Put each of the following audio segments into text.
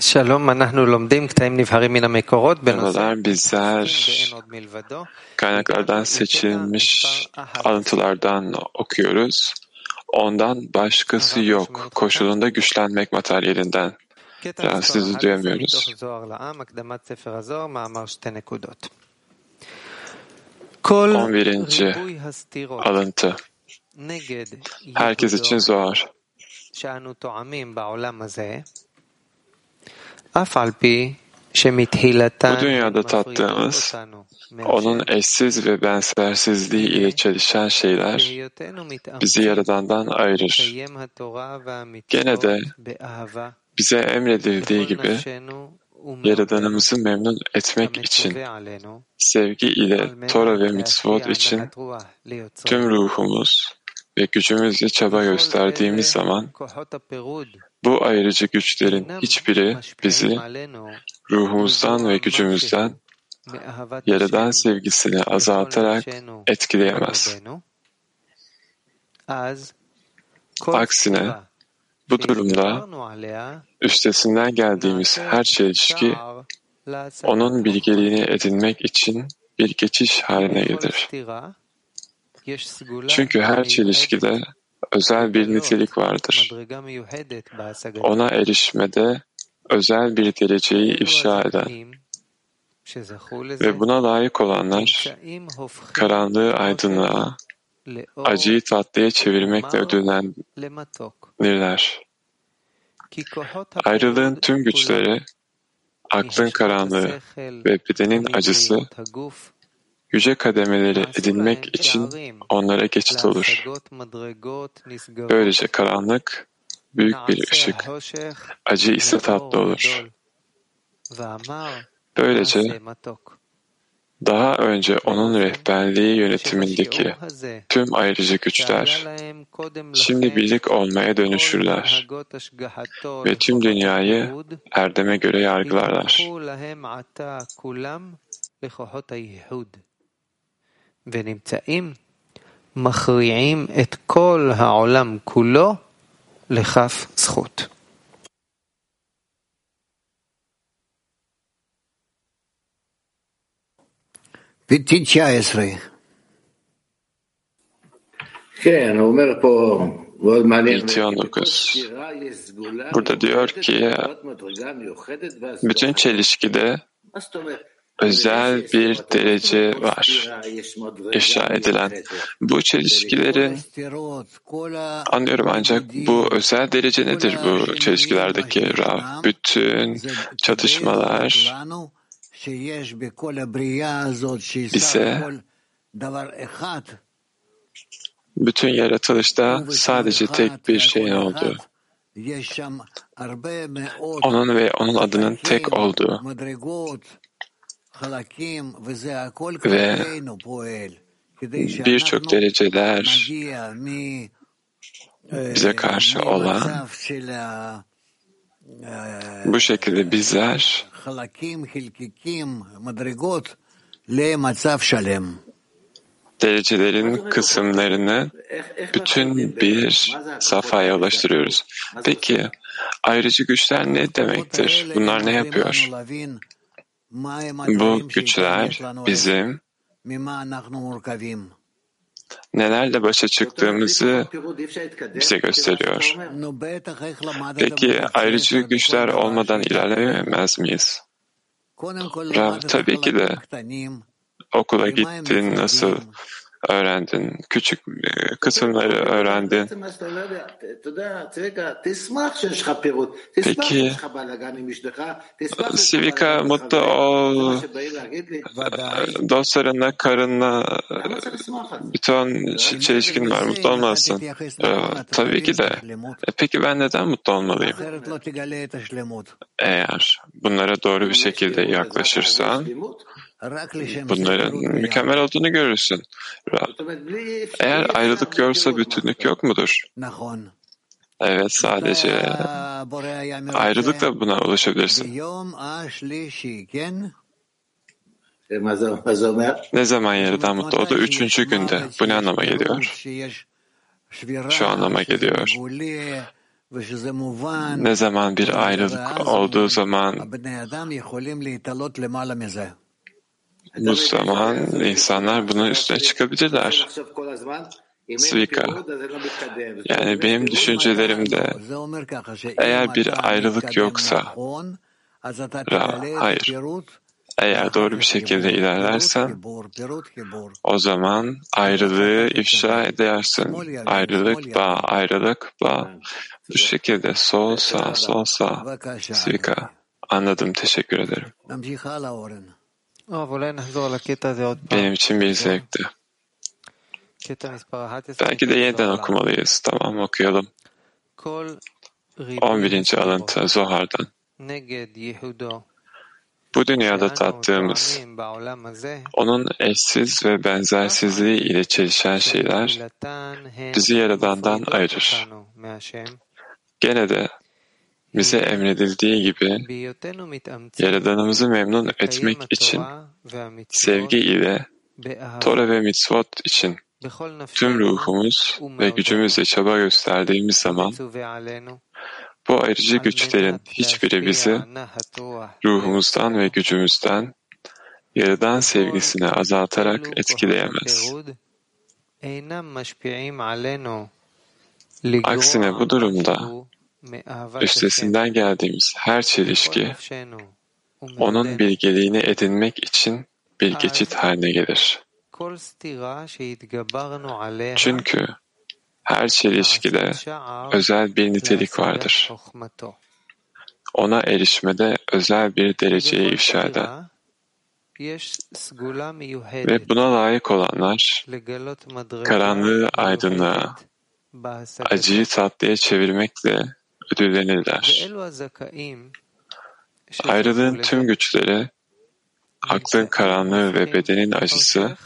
שלום, אנחנו לומדים קטעים נבחרים מן המקורות בנושא Merhabalar, bizler ואין עוד מלבדו. kaynaklardan seçilmiş alıntılardan okuyoruz. Ondan başkası yok. Koşulunda güçlenmek materyalinden. קטע Ya, מספר sizi 11 duyamıyoruz. מתוך זוהר לעם, הקדמת ספר הזוהר, מאמר שתי נקודות. כל 11. ריבוי הסתירות Alıntı. נגד Herkes için ייחודו zor. Bu dünyada tattığımız, onun eşsiz ve benzersizliği ile çelişen şeyler bizi Yaradan'dan ayırır. Gene de bize emredildiği gibi Yaradanımızı memnun etmek için sevgi ile Tora ve Mitzvot için tüm ruhumuz ve gücümüzle çaba gösterdiğimiz zaman bu ayrıcı güçlerin hiçbiri bizi ruhumuzdan ve gücümüzden Yaradan sevgisini azaltarak etkileyemez. Aksine bu durumda üstesinden geldiğimiz her şey ilişki onun bilgeliğini edinmek için bir geçiş haline gelir. Çünkü her çelişkide özel bir nitelik vardır. Ona erişmede özel bir dereceyi ifşa eden ve buna layık olanlar karanlığı aydınlığa, acıyı tatlıya çevirmekle ödüllenirler. Ayrılığın tüm güçleri, aklın karanlığı ve bedenin acısı yüce kademeleri edinmek için onlara geçit olur. Böylece karanlık büyük bir ışık, acı ise tatlı olur. Böylece daha önce onun rehberliği yönetimindeki tüm ayrıcı güçler şimdi birlik olmaya dönüşürler ve tüm dünyayı erdeme göre yargılarlar. ונמצאים מכריעים את כל העולם כולו לכף זכות. פיתי 19. כן, הוא אומר פה, מאוד מעניין. Miltionikus. Burada diyor ki bütün çelişkide özel bir derece var ifşa edilen. Bu çelişkilerin anlıyorum ancak bu özel derece nedir bu çelişkilerdeki Rav? Bütün çatışmalar bize bütün yaratılışta sadece tek bir şeyin olduğu onun ve onun adının tek olduğu ve birçok dereceler bize karşı olan bu şekilde bizler derecelerin kısımlarını bütün bir safhaya ulaştırıyoruz. Peki ayrıcı güçler ne demektir? Bunlar ne yapıyor? Bu güçler bizim nelerle başa çıktığımızı bize gösteriyor. Peki ayrıcı güçler olmadan ilerleyemez miyiz? Rab, tabii ki de okula gittin, nasıl öğrendin, küçük e, kısımları öğrendin. Peki, Sivika mutlu ol, dostlarınla, karınla, bütün çelişkin var, mutlu olmazsın. E, tabii ki de. E, peki ben neden mutlu olmalıyım? Eğer bunlara doğru bir şekilde yaklaşırsan, bunların mükemmel olduğunu görürsün. Eğer ayrılık yoksa bütünlük yok mudur? Evet sadece ayrılıkla buna ulaşabilirsin. Ne zaman yarıdan mutlu oldu? Üçüncü günde. Bu ne anlama geliyor? Şu anlama geliyor. Ne zaman bir ayrılık olduğu zaman bu zaman insanlar bunun üstüne çıkabilirler. Svika. Yani benim düşüncelerimde eğer bir ayrılık yoksa Ra, hayır. Eğer doğru bir şekilde ilerlersen o zaman ayrılığı ifşa edersin. Ayrılık, bağ, ayrılık, bağ. Bu şekilde sol sağ, sol sağ. Svika. Anladım. Teşekkür ederim. Benim için bir zevkti. Belki de yeniden okumalıyız. Tamam okuyalım. 11. alıntı Zohar'dan. Bu dünyada tattığımız, onun eşsiz ve benzersizliği ile çelişen şeyler bizi Yaradan'dan ayırır. Gene de bize emredildiği gibi Yaradanımızı memnun etmek için sevgi ile Tora ve mitzvot için tüm ruhumuz ve gücümüzle çaba gösterdiğimiz zaman bu ayrıcı güçlerin hiçbiri bizi ruhumuzdan ve gücümüzden Yaradan sevgisini azaltarak etkileyemez. Aksine bu durumda üstesinden geldiğimiz her çelişki onun bilgeliğini edinmek için bir geçit haline gelir. Çünkü her çelişkide özel bir nitelik vardır. Ona erişmede özel bir dereceyi ifşa eder. Ve buna layık olanlar karanlığı aydınlığa, acıyı tatlıya çevirmekle ödüllenirler. Ayrılığın tüm güçleri, aklın karanlığı ve bedenin acısı,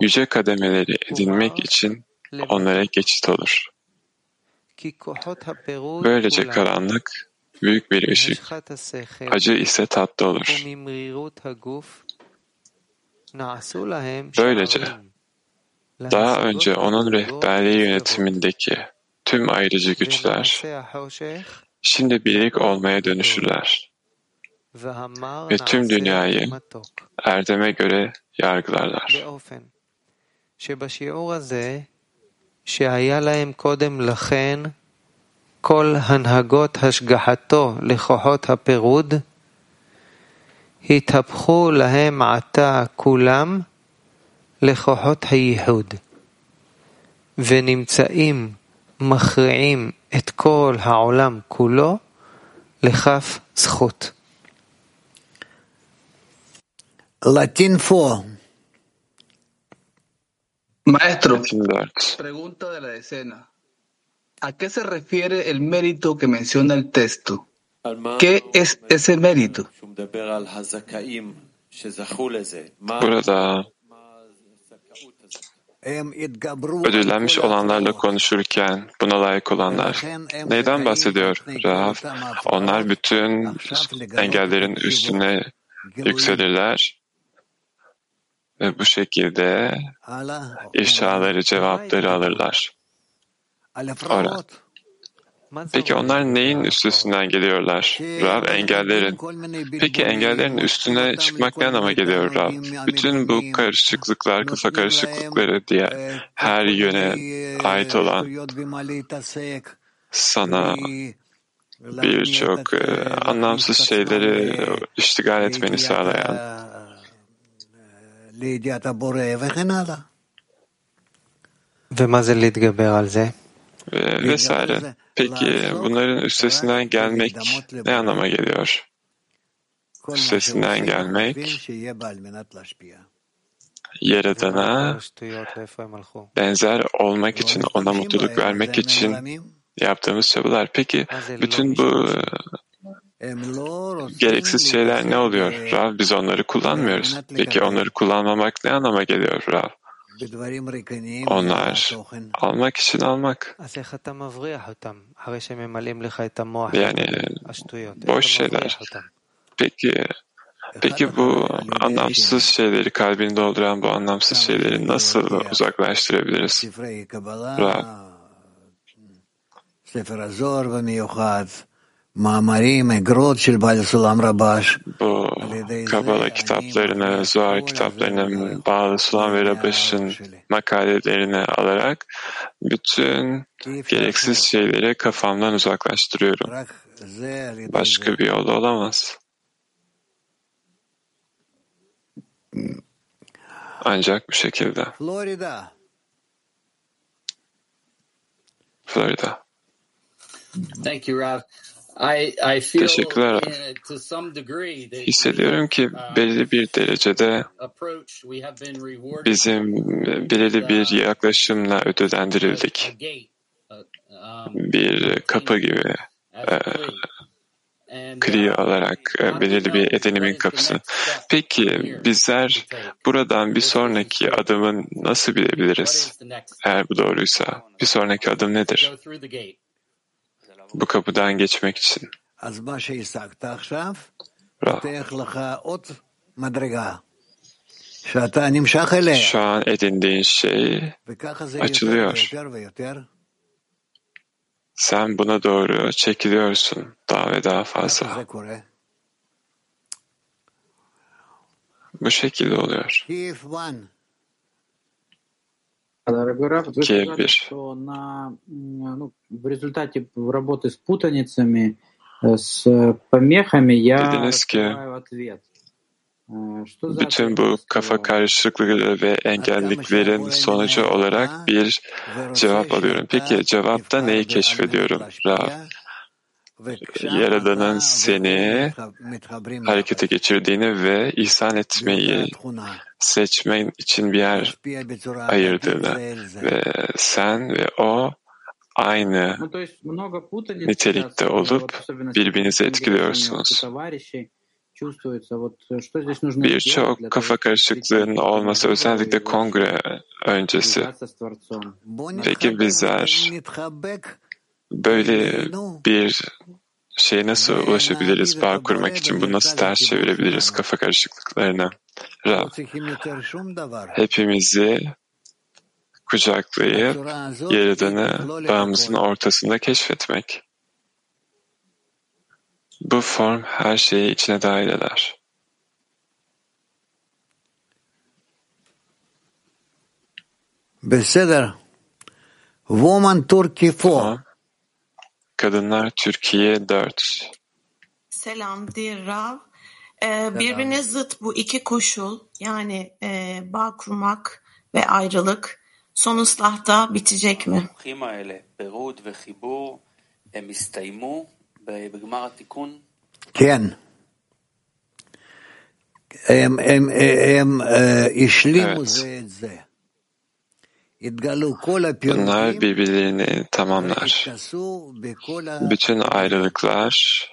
yüce kademeleri edinmek için onlara geçit olur. Böylece karanlık büyük bir ışık, acı ise tatlı olur. Böylece daha önce onun rehberliği yönetimindeki tüm ayrıcı güçler şimdi birlik olmaya dönüşürler. Ve tüm dünyayı erdeme göre yargılarlar. שהיה להם קודם לכן כל הנהגות השגחתו לכוחות הפירוד, התהפכו להם עתה כולם לכוחות הייחוד, ונמצאים מכריעים את כל העולם כולו לכף זכות. Latin 4. Maestro, pregunta de la decena. ¿A qué se refiere el mérito que menciona el texto? ¿Qué es ese mérito? Burada ödüllenmiş olanlarla konuşurken buna layık olanlar neyden bahsediyor Rav? Onlar bütün engellerin üstüne yükselirler ve bu şekilde ifşaları, cevapları alırlar. Ora. Peki onlar neyin üstesinden geliyorlar Rab? Engellerin. Peki engellerin üstüne çıkmak ne anlama geliyor Rab? Bütün bu karışıklıklar, kafa karışıklıkları diye her yöne ait olan sana birçok anlamsız şeyleri iştigal etmeni sağlayan ve vesaire. Peki bunların üstesinden gelmek ne anlama geliyor? Üstesinden gelmek Yaradan'a benzer olmak için, ona mutluluk vermek için yaptığımız çabalar. Peki bütün bu gereksiz şeyler ne oluyor Rav? Biz onları kullanmıyoruz. Peki onları kullanmamak ne anlama geliyor Rav? Onlar almak için almak. Yani boş şeyler. Peki Peki bu anlamsız şeyleri, kalbini dolduran bu anlamsız şeyleri nasıl uzaklaştırabiliriz? Rav. Bu Kabala kitaplarını, Zohar kitaplarını, Bağlı Sulam ve Rabaş'ın makalelerini alarak bütün gereksiz şeyleri kafamdan uzaklaştırıyorum. Başka bir yol olamaz. Ancak bu şekilde. Florida. Florida. Thank you, Rav. I, I feel Teşekkürler. uh, to some degree that Hissediyorum ki belli bir derecede approach we have been rewarded bizim belirli bir yaklaşımla ödüllendirildik. uh, um, Bir kapı gibi as a plea. And, kli uh, olarak I want to belirli bir edinimin what is the kapısı. next step Peki bizler buradan bir sonraki the- adımı nasıl bilebiliriz? Eğer bu doğruysa bir sonraki adım nedir? bu kapıdan geçmek için. Şu an edindiğin şey açılıyor. Sen buna doğru çekiliyorsun daha ve daha fazla. Bu şekilde oluyor. Kiev one, Дорогой Раф, вы Киев сказали, Бирж. что на, м, ну, в результате работы с путаницами, э, с помехами я Dediniz ki раскрываю ответ. Э, Что за bütün ответ bu вы kafa раскрываете? karışıklığı ve engelliklerin sonucu olarak bir cevap alıyorum. Peki cevapta neyi keşfediyorum? Rav, Yaradan'ın seni harekete geçirdiğini ve ihsan etmeyi seçmen için bir yer ayırdığını ve sen ve o aynı nitelikte olup birbirinizi etkiliyorsunuz. Birçok kafa karışıklığının olması özellikle kongre öncesi. Peki bizler böyle bir şeye nasıl ulaşabiliriz? Bağ kurmak için bunu nasıl ters çevirebiliriz kafa karışıklıklarına? Rab, hepimizi kucaklayıp Yaradan'ı bağımızın ortasında keşfetmek. Bu form her şeyi içine dahil eder. Beseder. Woman Turkey 4. Kadınlar Türkiye 4 Selam Dear Rav. Ee, birbirine zıt bu iki koşul yani e, bağ kurmak ve ayrılık son ıslahta bitecek mi? Ken. Evet. Bunlar birbirlerini tamamlar. Bütün ayrılıklar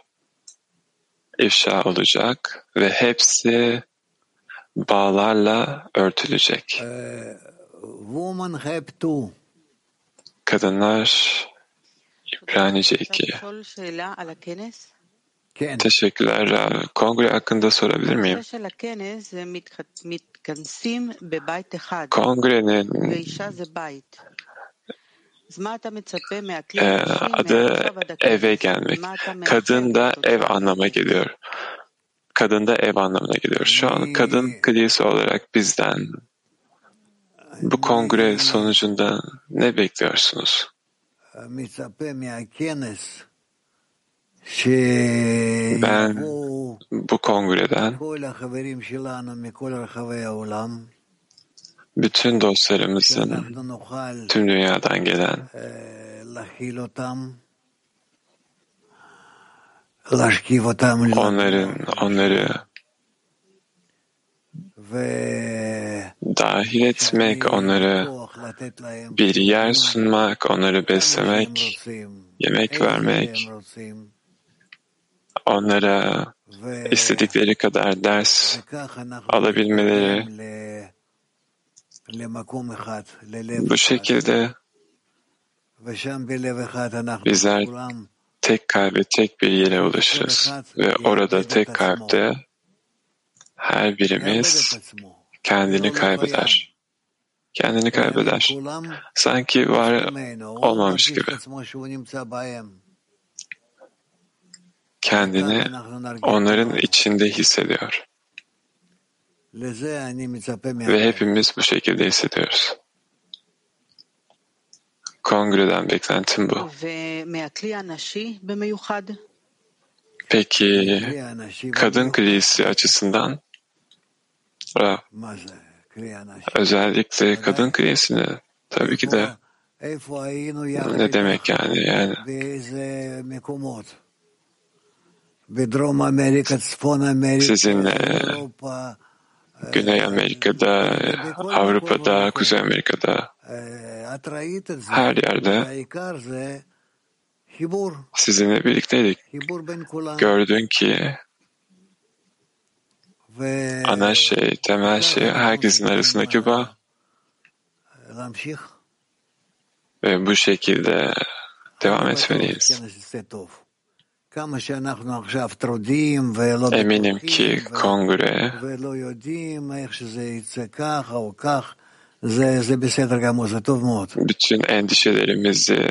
ifşa olacak ve hepsi bağlarla örtülecek. Kadınlar İbranice 2. Teşekkürler. Ee, Kongre hakkında sorabilir miyim? Kongrenin e, adı eve gelmek. Kadın da ev anlamına geliyor. Kadın da ev anlamına geliyor. Şu an kadın kilise olarak bizden bu kongre sonucunda ne bekliyorsunuz? Ben bu kongreden bütün dostlarımızın tüm dünyadan gelen onların onları dahil etmek, onları bir yer sunmak, onları beslemek, yemek vermek, onlara istedikleri kadar ders alabilmeleri bu şekilde bizler tek kalbe tek bir yere ulaşırız. ve orada tek kalpte her birimiz kendini kaybeder. Kendini kaybeder. Sanki var olmamış gibi. Kendini onların içinde hissediyor. Ve hepimiz bu şekilde hissediyoruz. Kongreden beklentim bu. Peki kadın krizisi açısından özellikle kadın krizisini tabii ki de ne demek yani yani sizin Güney Amerika'da, Avrupa'da, Kuzey Amerika'da her yerde sizinle birlikteydik. Gördün ki ana şey, temel şey herkesin arasındaki bağ. Ve bu şekilde devam etmeliyiz. Eminim ki kongre bütün endişelerimizi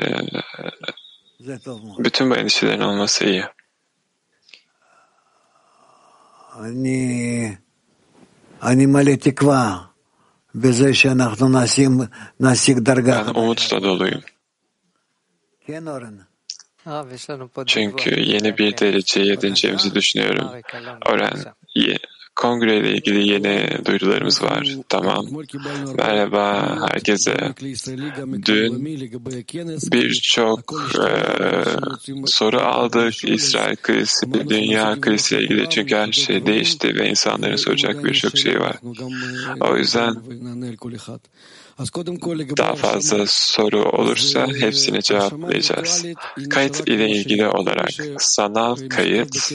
bütün bu endişelerin olması iyi. Ben umutla doluyum. Çünkü yeni bir dereceye edineceğimizi düşünüyorum. Oren, kongreyle ilgili yeni duyurularımız var. Tamam. Merhaba herkese. Dün birçok e, soru aldık. İsrail krizi, dünya kriziyle ilgili çünkü her şey değişti ve insanların soracak birçok şey var. O yüzden daha fazla soru olursa hepsine cevaplayacağız. Kayıt ile ilgili olarak sanal kayıt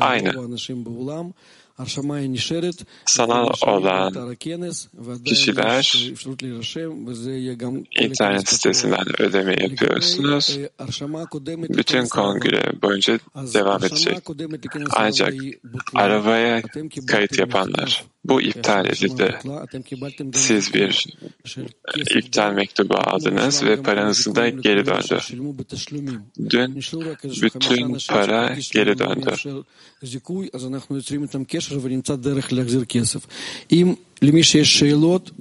aynı. Sanal olan kişiler internet sitesinden ödeme yapıyorsunuz. Bütün kongre boyunca devam edecek. Ancak arabaya kayıt yapanlar bu iptal edildi. Siz bir iptal mektubu aldınız ve paranızı da geri döndü. Dün bütün para geri döndü.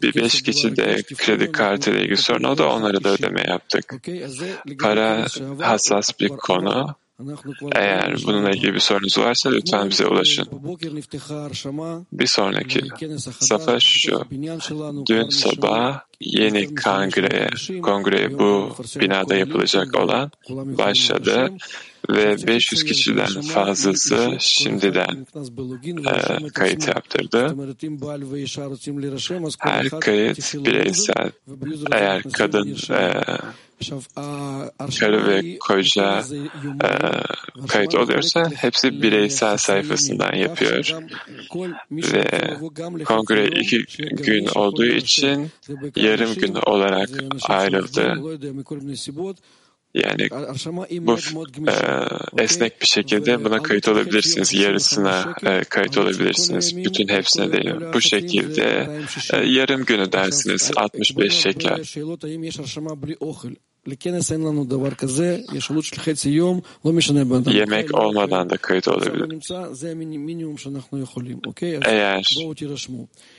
Bir beş kişi de kredi kartı ile ilgili sorun oldu. Onlara da ödeme yaptık. Para hassas bir konu. Eğer bununla ilgili bir sorunuz varsa lütfen bize ulaşın. Bir sonraki safa şu. Dün sabah yeni kongre, kongre bu binada yapılacak olan başladı ve 500 kişiden fazlası şimdiden e, kayıt yaptırdı. Her kayıt bireysel. Eğer kadın e, karı ve koca e, kayıt oluyorsa hepsi bireysel sayfasından yapıyor ve kongre iki gün olduğu için yarım gün olarak ayrıldı. Yani bu e, esnek bir şekilde buna kayıt olabilirsiniz. Yarısına e, kayıt olabilirsiniz. Bütün hepsine değil. Bu şekilde e, yarım günü dersiniz. 65 şeker. Yemek olmadan da kayıt olabilir. Eğer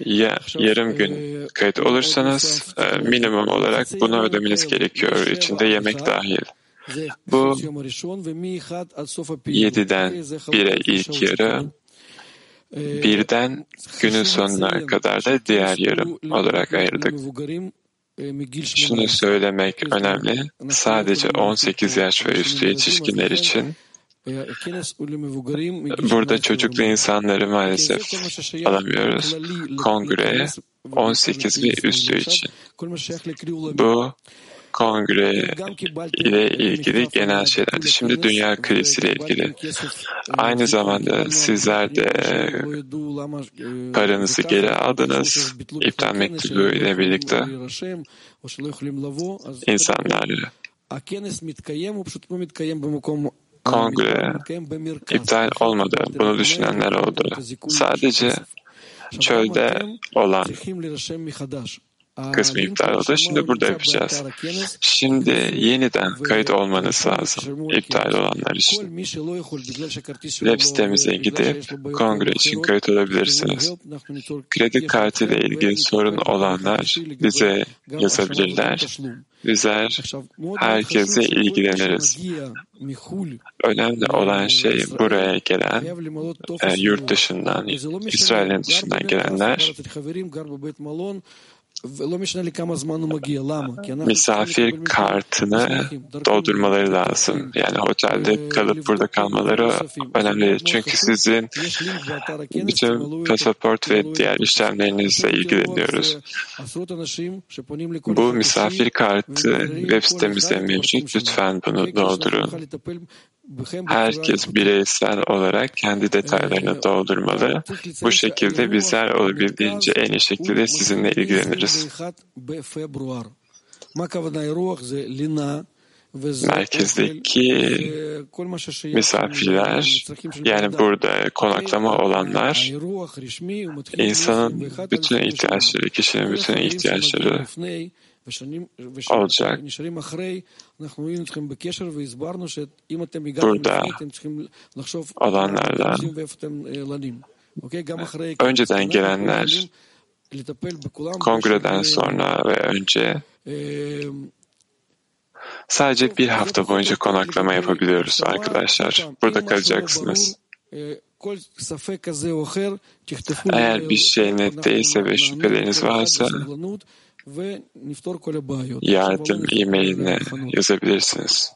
ya, yarım gün kayıt olursanız minimum olarak bunu ödemeniz gerekiyor. İçinde yemek dahil. Bu 7'den 1'e ilk yarı, birden günün sonuna kadar da diğer yarım olarak ayırdık. Şunu söylemek önemli. Sadece 18 yaş ve üstü yetişkinler için Burada çocuklu insanları maalesef alamıyoruz. Kongre 18 ve üstü için. Bu kongre ile ilgili genel şeylerdi. Şimdi dünya kriziyle ilgili. Aynı zamanda sizler de paranızı geri aldınız. İptal mektubu ile birlikte insanlar kongre iptal olmadı. Bunu düşünenler oldu. Sadece çölde olan kısmı iptal oldu. Şimdi burada yapacağız. Şimdi yeniden kayıt olmanız lazım. İptal olanlar için. Web sitemize gidip kongre için kayıt olabilirsiniz. Kredi kartı ile ilgili sorun olanlar bize yazabilirler. Bizler herkese ilgileniriz. Önemli olan şey buraya gelen e, yurt dışından, İsrail'in dışından gelenler misafir kartını doldurmaları lazım. Yani otelde kalıp burada kalmaları önemli. Çünkü sizin bütün pasaport ve diğer işlemlerinizle ilgileniyoruz. Bu misafir kartı web sitemizde mevcut. Lütfen bunu doldurun. Herkes bireysel olarak kendi detaylarını doldurmalı. Bu şekilde bizler olabildiğince en iyi şekilde sizinle ilgileniriz. Merkezdeki misafirler, yani burada konaklama olanlar, insanın bütün ihtiyaçları, kişinin bütün ihtiyaçları olacak. Burada olanlardan önceden gelenler kongreden sonra ve önce sadece bir hafta boyunca konaklama yapabiliyoruz arkadaşlar. Burada kalacaksınız. Eğer bir şey net değilse ve şüpheleriniz varsa yardım e-mailine yazabilirsiniz.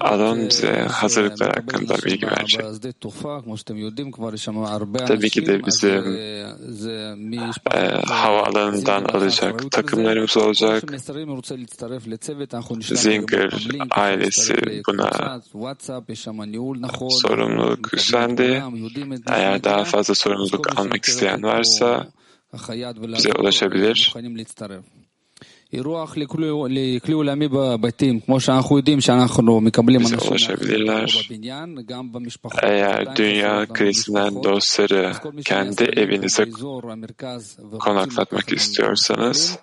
Alon bize hazırlıklar hakkında bilgi verecek. Tabii ki de bizim e, havaalanından alacak takımlarımız olacak. Zinger ailesi buna sorumluluk üstlendi. Eğer daha fazla sorumluluk almak isteyen varsa bize ulaşabilir. Bize ulaşabilirler. Eğer dünya krizinden dostları kendi evinize konaklatmak istiyorsanız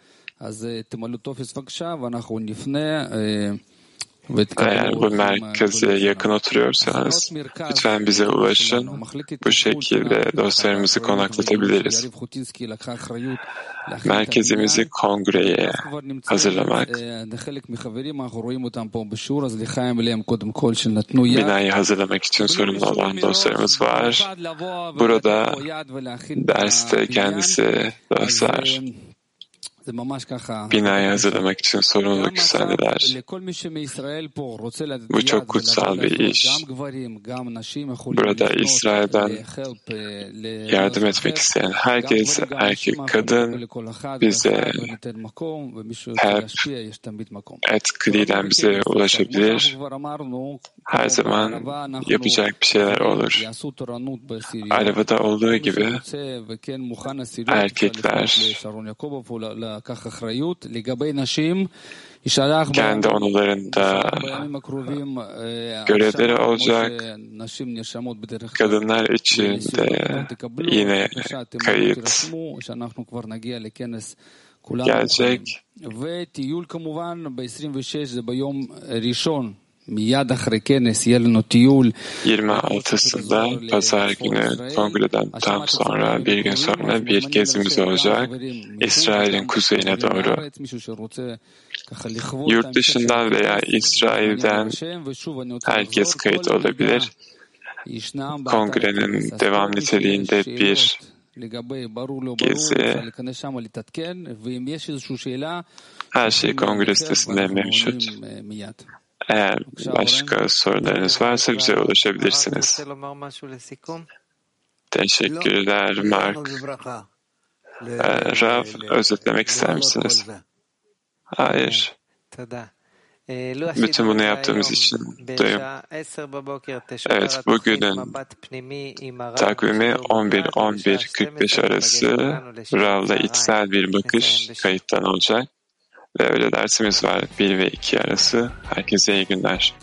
eğer bu merkeze yakın oturuyorsanız lütfen bize ulaşın. Bu şekilde dostlarımızı konaklatabiliriz. Merkezimizi kongreye hazırlamak, binayı hazırlamak için sorumlu olan dostlarımız var. Burada derste kendisi dostlar binayı hazırlamak için sorumluluk üstlendiler. Bu çok kutsal bir iş. Burada İsrail'den yardım etmek isteyen herkes, erkek, kadın bize help et kliden bize ulaşabilir. Her zaman yapacak bir şeyler olur. Arabada olduğu gibi erkekler kendi onularında görevleri olacak. Kadınlar için de yine kayıt gelecek. 26'sında pazar günü kongreden tam sonra bir gün sonra bir gezimiz olacak. İsrail'in kuzeyine doğru. Yurt dışından veya İsrail'den herkes kayıt olabilir. Kongrenin devam niteliğinde bir gezi. Her şey kongre sitesinde mevcut. Eğer başka sorularınız varsa bize ulaşabilirsiniz. Teşekkürler Mark. Ee, Rav, özetlemek ister misiniz? Hayır. Bütün bunu yaptığımız için duyum. Evet, bugünün takvimi 11-11-45 arası Rav'la içsel bir bakış kayıttan olacak. Ve öyle dersimiz var 1 ve 2 arası. Herkese iyi günler.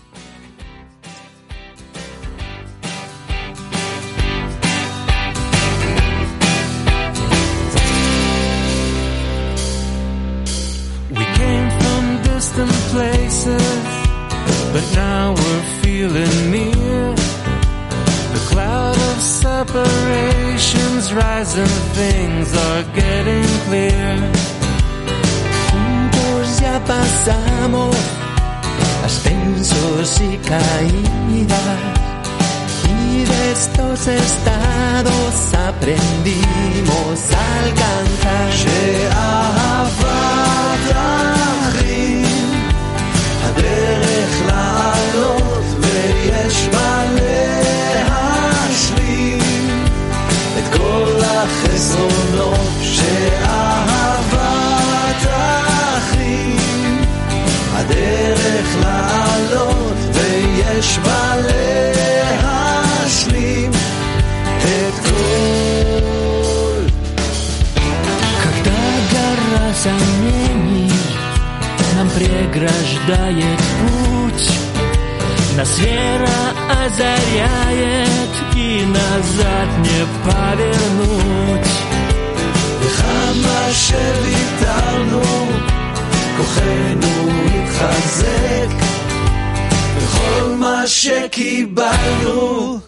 places, but now we're feeling near. The cloud of separations rising, things are getting clear. Ya pasamos ascensos y caídas. Y de estos estados aprendimos a alcanzar. ויש בה להשלים את כל Когда гора сомнений нам преграждает путь, нас вера озаряет и назад не повернуть. וכמה שוויתרנו, כוחנו התחזק, כל מה שקיבלנו,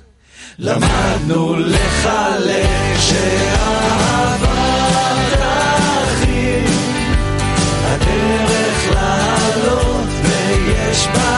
למדנו לחלק שאהבה תכין, הדרך לעלות ויש בה